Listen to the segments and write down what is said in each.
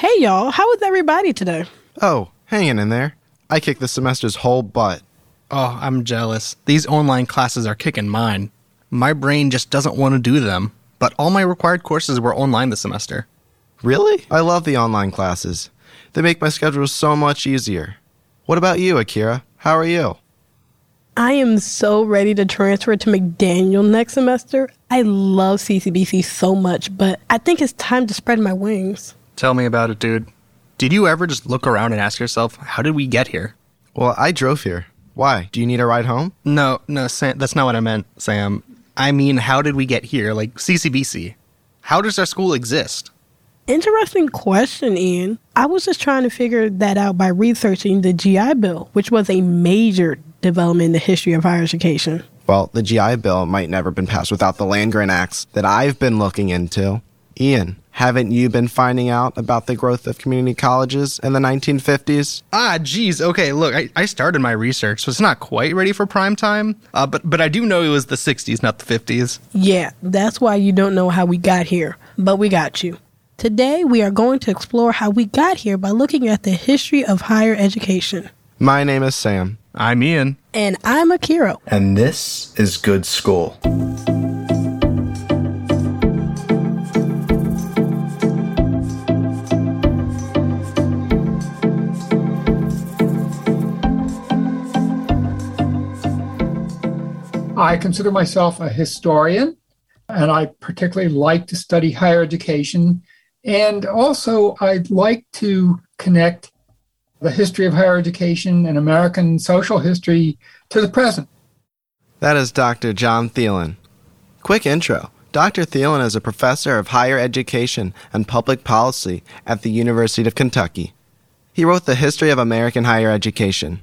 Hey y'all, how was everybody today? Oh, hanging in there. I kicked the semester's whole butt. Oh, I'm jealous. These online classes are kicking mine. My brain just doesn't want to do them, but all my required courses were online this semester. Really? I love the online classes. They make my schedule so much easier. What about you, Akira? How are you? I am so ready to transfer to McDaniel next semester. I love CCBC so much, but I think it's time to spread my wings. Tell me about it, dude. Did you ever just look around and ask yourself, how did we get here? Well, I drove here. Why? Do you need a ride home? No, no, Sam, that's not what I meant, Sam. I mean, how did we get here? Like CCBC. How does our school exist? Interesting question, Ian. I was just trying to figure that out by researching the GI Bill, which was a major development in the history of higher education. Well, the GI Bill might never have been passed without the land grant acts that I've been looking into. Ian, haven't you been finding out about the growth of community colleges in the 1950s? Ah, geez. Okay, look, I, I started my research, so it's not quite ready for prime time. Uh, but but I do know it was the 60s, not the 50s. Yeah, that's why you don't know how we got here, but we got you. Today, we are going to explore how we got here by looking at the history of higher education. My name is Sam. I'm Ian. And I'm Akira. And this is Good School. I consider myself a historian, and I particularly like to study higher education. And also, I'd like to connect the history of higher education and American social history to the present. That is Dr. John Thelin. Quick intro. Dr. Thelin is a professor of higher education and public policy at the University of Kentucky. He wrote The History of American Higher Education.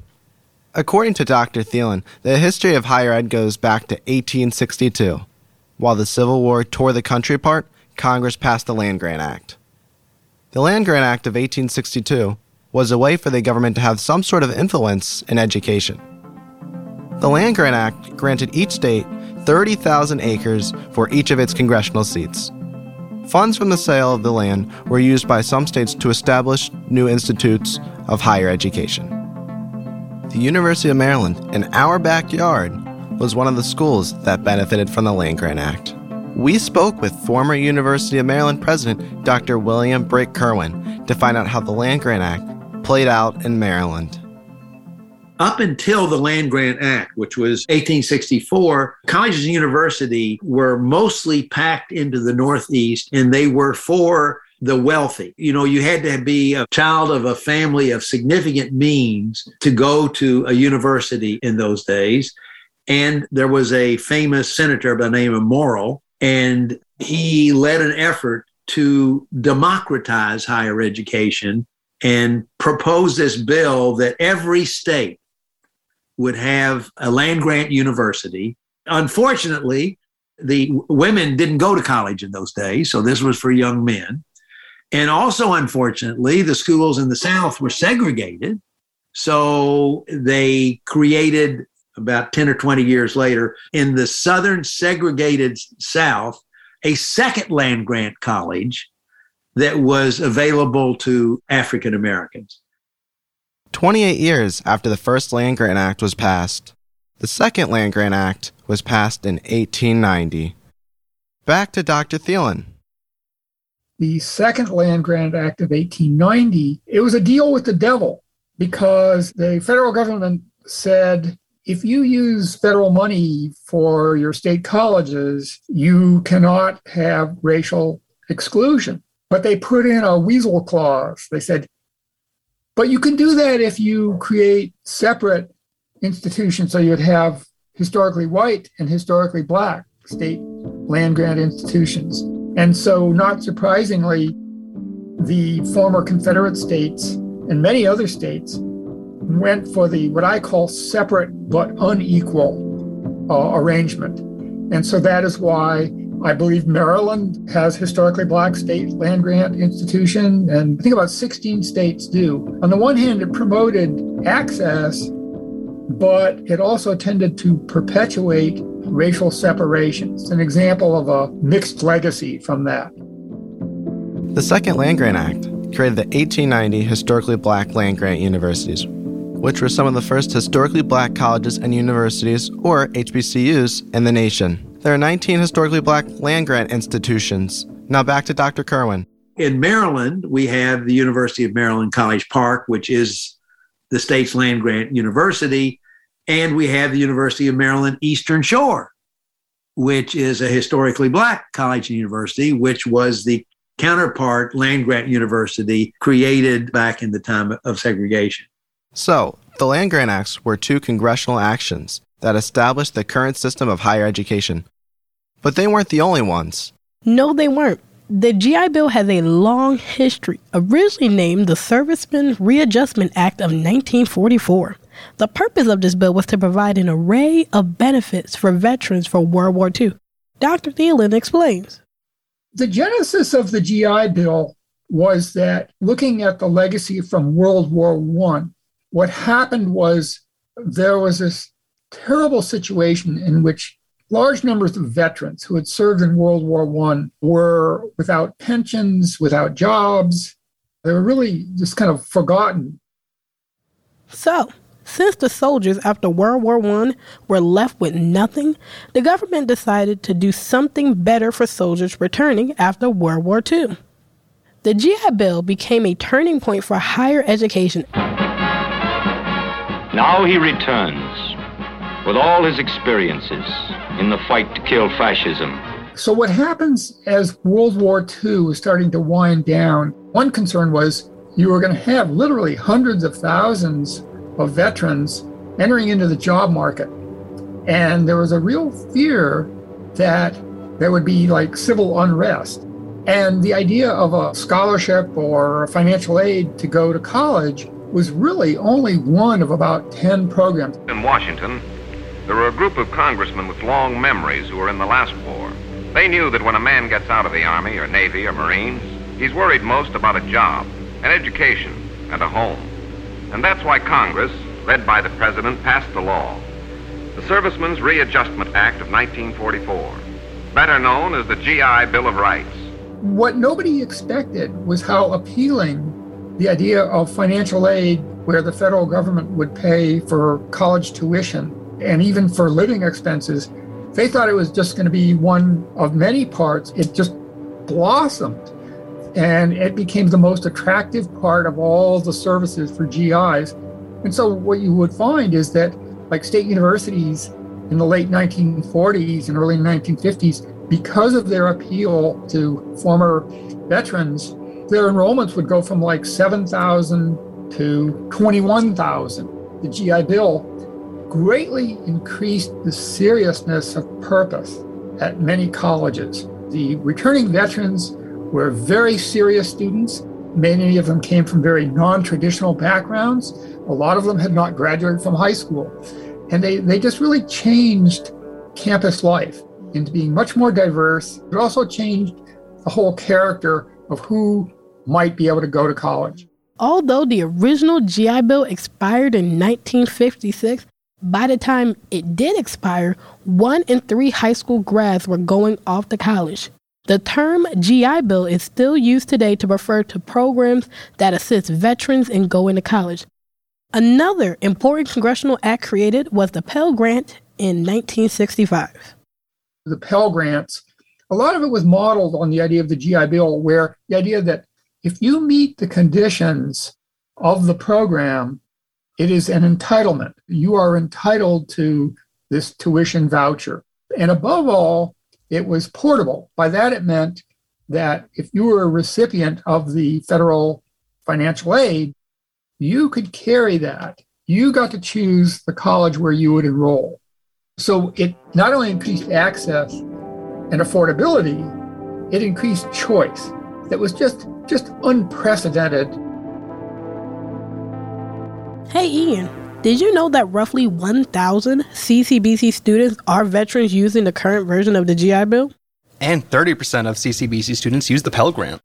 According to Dr. Thelin, the history of higher ed goes back to 1862. While the Civil War tore the country apart, Congress passed the Land Grant Act. The Land Grant Act of 1862 was a way for the government to have some sort of influence in education. The Land Grant Act granted each state 30,000 acres for each of its congressional seats. Funds from the sale of the land were used by some states to establish new institutes of higher education. The University of Maryland, in our backyard, was one of the schools that benefited from the Land Grant Act. We spoke with former University of Maryland President Dr. William Brit Kirwan to find out how the Land Grant Act played out in Maryland. Up until the Land Grant Act, which was 1864, colleges and universities were mostly packed into the Northeast and they were for the wealthy. You know, you had to be a child of a family of significant means to go to a university in those days. And there was a famous senator by the name of Morrill, and he led an effort to democratize higher education and proposed this bill that every state would have a land grant university. Unfortunately, the women didn't go to college in those days, so this was for young men. And also, unfortunately, the schools in the South were segregated. So they created about 10 or 20 years later in the Southern segregated South a second land grant college that was available to African Americans. 28 years after the first Land Grant Act was passed, the second Land Grant Act was passed in 1890. Back to Dr. Thelin the second Land Grant Act of 1890, it was a deal with the devil because the federal government said if you use federal money for your state colleges, you cannot have racial exclusion. But they put in a weasel clause. They said, but you can do that if you create separate institutions. So you'd have historically white and historically black state land grant institutions. And so, not surprisingly, the former Confederate states and many other states went for the what I call separate but unequal uh, arrangement. And so that is why I believe Maryland has historically black state land grant institution, and I think about 16 states do. On the one hand, it promoted access, but it also tended to perpetuate racial separations. An example of a mixed legacy from that. The Second Land Grant Act created the 1890 Historically Black Land Grant Universities, which were some of the first historically black colleges and universities, or HBCUs, in the nation. There are 19 historically black land grant institutions. Now back to Dr. Kirwan. In Maryland, we have the University of Maryland College Park, which is the state's land grant university, and we have the University of Maryland Eastern Shore, which is a historically black college and university, which was the counterpart land grant university created back in the time of segregation. So, the Land Grant Acts were two congressional actions that established the current system of higher education. But they weren't the only ones. No, they weren't. The GI Bill has a long history, originally named the Servicemen Readjustment Act of 1944. The purpose of this bill was to provide an array of benefits for veterans for World War II. Dr. Thelin explains. The genesis of the GI Bill was that looking at the legacy from World War I, what happened was there was this terrible situation in which large numbers of veterans who had served in World War I were without pensions, without jobs. They were really just kind of forgotten. So, since the soldiers after World War I were left with nothing, the government decided to do something better for soldiers returning after World War II. The GI Bill became a turning point for higher education. Now he returns with all his experiences in the fight to kill fascism. So, what happens as World War II was starting to wind down? One concern was you were going to have literally hundreds of thousands of veterans entering into the job market. And there was a real fear that there would be like civil unrest. And the idea of a scholarship or financial aid to go to college was really only one of about 10 programs. In Washington, there were a group of congressmen with long memories who were in the last war. They knew that when a man gets out of the Army or Navy or Marines, he's worried most about a job, an education, and a home. And that's why Congress, led by the President, passed the law. The Servicemen's Readjustment Act of 1944, better known as the GI Bill of Rights. What nobody expected was how appealing the idea of financial aid, where the federal government would pay for college tuition and even for living expenses, they thought it was just going to be one of many parts. It just blossomed and it became the most attractive part of all the services for GIs. And so what you would find is that like state universities in the late 1940s and early 1950s, because of their appeal to former veterans, their enrollments would go from like 7,000 to 21,000. The GI Bill greatly increased the seriousness of purpose at many colleges. The returning veterans were very serious students. Many of them came from very non traditional backgrounds. A lot of them had not graduated from high school. And they, they just really changed campus life into being much more diverse. It also changed the whole character of who might be able to go to college. Although the original GI Bill expired in 1956, by the time it did expire, one in three high school grads were going off to college. The term GI Bill is still used today to refer to programs that assist veterans in going to college. Another important congressional act created was the Pell Grant in 1965. The Pell Grants, a lot of it was modeled on the idea of the GI Bill, where the idea that if you meet the conditions of the program, it is an entitlement. You are entitled to this tuition voucher. And above all, it was portable. By that, it meant that if you were a recipient of the federal financial aid, you could carry that. You got to choose the college where you would enroll. So it not only increased access and affordability, it increased choice that was just, just unprecedented. Hey, Ian, did you know that roughly 1,000 CCBC students are veterans using the current version of the GI Bill? And 30% of CCBC students use the Pell Grant.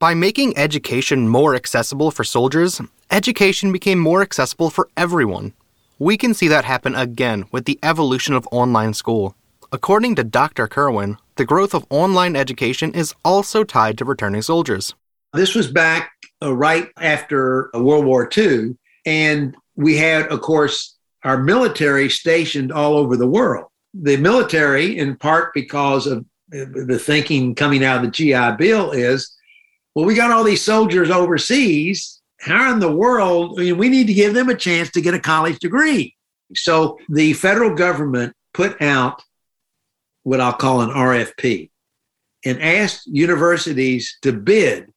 By making education more accessible for soldiers, education became more accessible for everyone. We can see that happen again with the evolution of online school. According to Dr. Kirwan, the growth of online education is also tied to returning soldiers. This was back uh, right after World War II. And we had, of course, our military stationed all over the world. The military, in part because of the thinking coming out of the GI Bill, is well, we got all these soldiers overseas. How in the world? I mean, we need to give them a chance to get a college degree. So the federal government put out what I'll call an RFP and asked universities to bid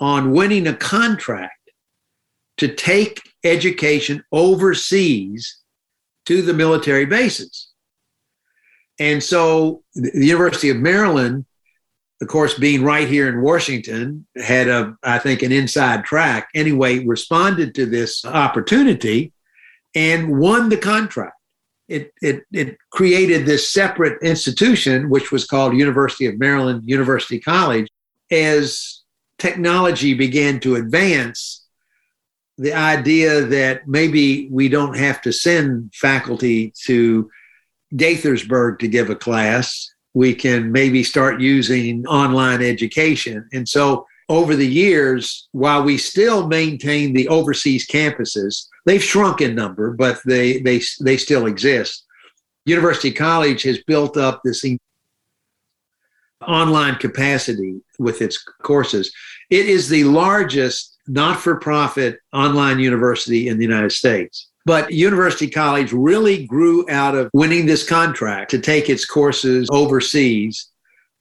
on winning a contract to take education overseas to the military bases. And so the University of Maryland, of course, being right here in Washington, had a, I think, an inside track. Anyway, responded to this opportunity and won the contract. It, it, it created this separate institution, which was called University of Maryland University College. As technology began to advance, the idea that maybe we don't have to send faculty to Gaithersburg to give a class, we can maybe start using online education. And so over the years, while we still maintain the overseas campuses, they've shrunk in number, but they they they still exist. University College has built up this online capacity with its courses. It is the largest not-for-profit online university in the United States. But University College really grew out of winning this contract to take its courses overseas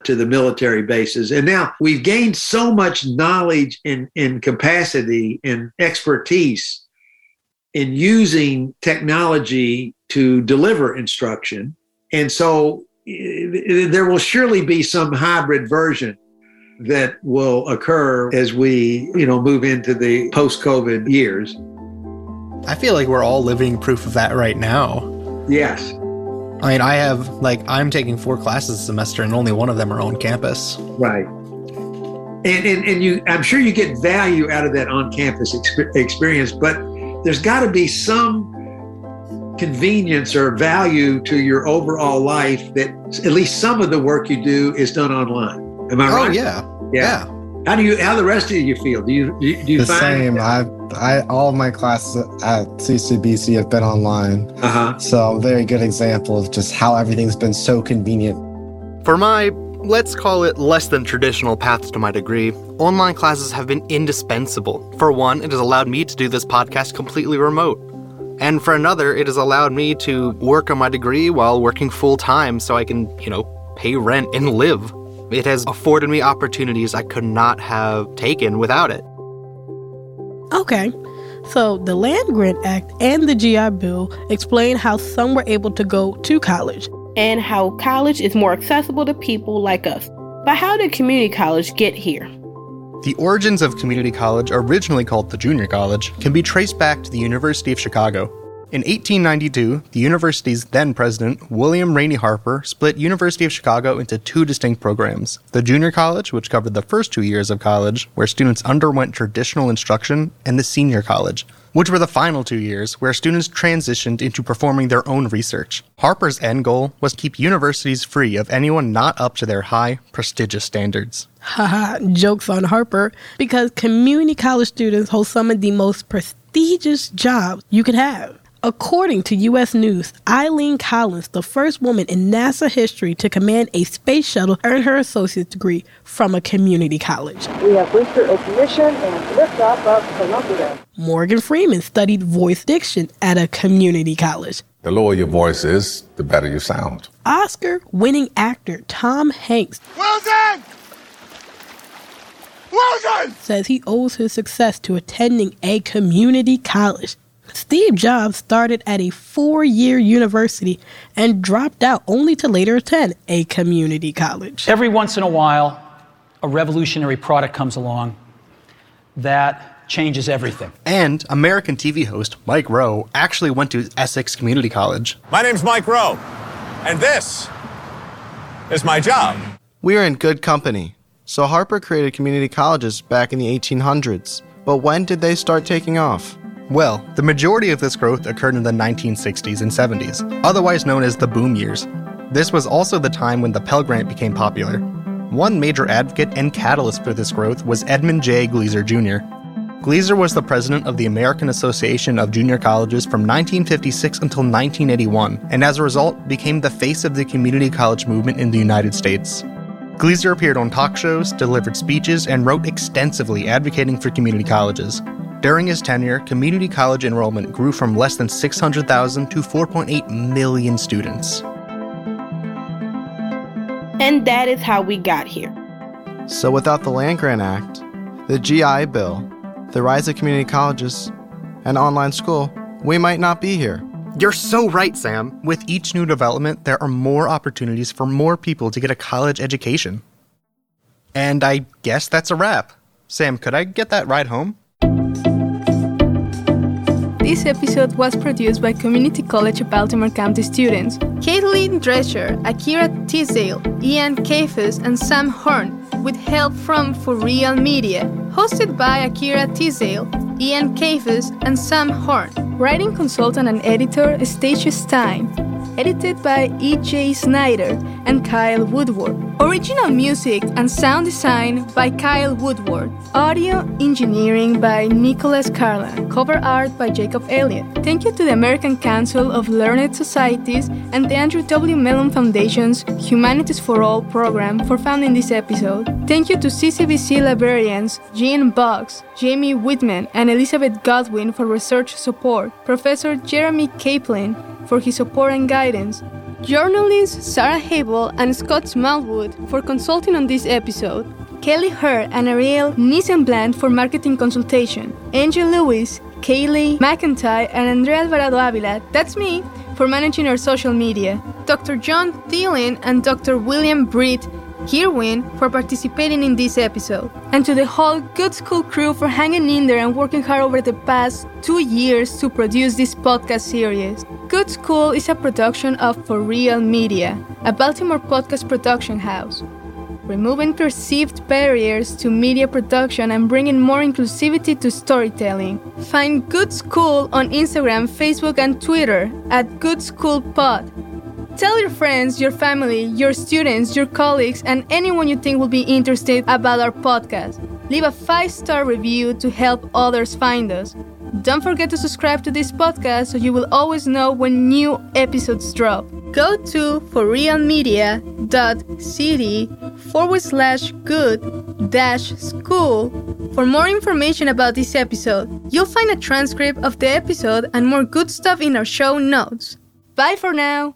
to the military bases. And now we've gained so much knowledge and, and capacity and expertise in using technology to deliver instruction. And so eh, there will surely be some hybrid version that will occur as we, you know, move into the post-COVID years. I feel like we're all living proof of that right now. Yes. I mean, I have like I'm taking four classes a semester, and only one of them are on campus. Right. And, and, and you, I'm sure you get value out of that on-campus exp- experience, but there's got to be some convenience or value to your overall life that at least some of the work you do is done online. Am I oh, right? Yeah. yeah. yeah. How do you? How the rest of you feel? Do you? Do you, do you the find same? I, I, all of my classes at CCBC have been online. Uh huh. So, a very good example of just how everything's been so convenient. For my, let's call it less than traditional paths to my degree, online classes have been indispensable. For one, it has allowed me to do this podcast completely remote. And for another, it has allowed me to work on my degree while working full time so I can, you know, pay rent and live. It has afforded me opportunities I could not have taken without it. Okay. So, the Land Grant Act and the GI Bill explain how some were able to go to college and how college is more accessible to people like us. But how did community college get here? The origins of community college, originally called the Junior College, can be traced back to the University of Chicago. In 1892, the university's then president, William Rainey Harper, split University of Chicago into two distinct programs. The Junior College, which covered the first two years of college, where students underwent traditional instruction, and the Senior College, which were the final two years, where students transitioned into performing their own research. Harper's end goal was to keep universities free of anyone not up to their high, prestigious standards. Haha, jokes on Harper, because community college students hold some of the most prestigious jobs you could have. According to U.S. News, Eileen Collins, the first woman in NASA history to command a space shuttle, earned her associate's degree from a community college. We have winter ignition and liftoff of Columbia. Morgan Freeman studied voice diction at a community college. The lower your voice is, the better you sound. Oscar winning actor Tom Hanks. Wilson! Wilson! Says he owes his success to attending a community college. Steve Jobs started at a four year university and dropped out only to later attend a community college. Every once in a while, a revolutionary product comes along that changes everything. And American TV host Mike Rowe actually went to Essex Community College. My name's Mike Rowe, and this is my job. We are in good company. So Harper created community colleges back in the 1800s. But when did they start taking off? Well, the majority of this growth occurred in the 1960s and 70s, otherwise known as the boom years. This was also the time when the Pell Grant became popular. One major advocate and catalyst for this growth was Edmund J. Gleazer Jr. Gleazer was the president of the American Association of Junior Colleges from 1956 until 1981, and as a result, became the face of the community college movement in the United States. Gleazer appeared on talk shows, delivered speeches, and wrote extensively advocating for community colleges. During his tenure, community college enrollment grew from less than 600,000 to 4.8 million students. And that is how we got here. So, without the Land Grant Act, the GI Bill, the rise of community colleges, and online school, we might not be here. You're so right, Sam. With each new development, there are more opportunities for more people to get a college education. And I guess that's a wrap. Sam, could I get that ride home? This episode was produced by Community College of Baltimore County students Caitlin Drescher, Akira Tisdale, Ian Kafes, and Sam Horn, with help from For Real Media. Hosted by Akira Tisdale, Ian Kafes, and Sam Horn. Writing consultant and editor Stacia Stein. Edited by E.J. Snyder and Kyle Woodward. Original music and sound design by Kyle Woodward. Audio engineering by Nicholas Carlin. Cover art by Jacob Elliott. Thank you to the American Council of Learned Societies and the Andrew W. Mellon Foundation's Humanities for All program for funding this episode. Thank you to CCBC librarians Jean Boggs, Jamie Whitman, and Elizabeth Godwin for research support. Professor Jeremy Kaplan for his support and guidance. Journalists Sarah Hable and Scott Smallwood for consulting on this episode. Kelly Hurd and Ariel Nissenbland for marketing consultation. Angel Lewis, Kaylee McIntyre, and Andrea Alvarado Avila, that's me, for managing our social media. Dr. John Thelin and Dr. William Brit Kirwan for participating in this episode, and to the whole Good School crew for hanging in there and working hard over the past two years to produce this podcast series. Good School is a production of For Real Media, a Baltimore podcast production house. Removing perceived barriers to media production and bringing more inclusivity to storytelling. Find Good School on Instagram, Facebook, and Twitter at Good School Pod. Tell your friends, your family, your students, your colleagues, and anyone you think will be interested about our podcast. Leave a five star review to help others find us. Don't forget to subscribe to this podcast so you will always know when new episodes drop. Go to forrealmedia.city forward slash good dash school for more information about this episode. You'll find a transcript of the episode and more good stuff in our show notes. Bye for now!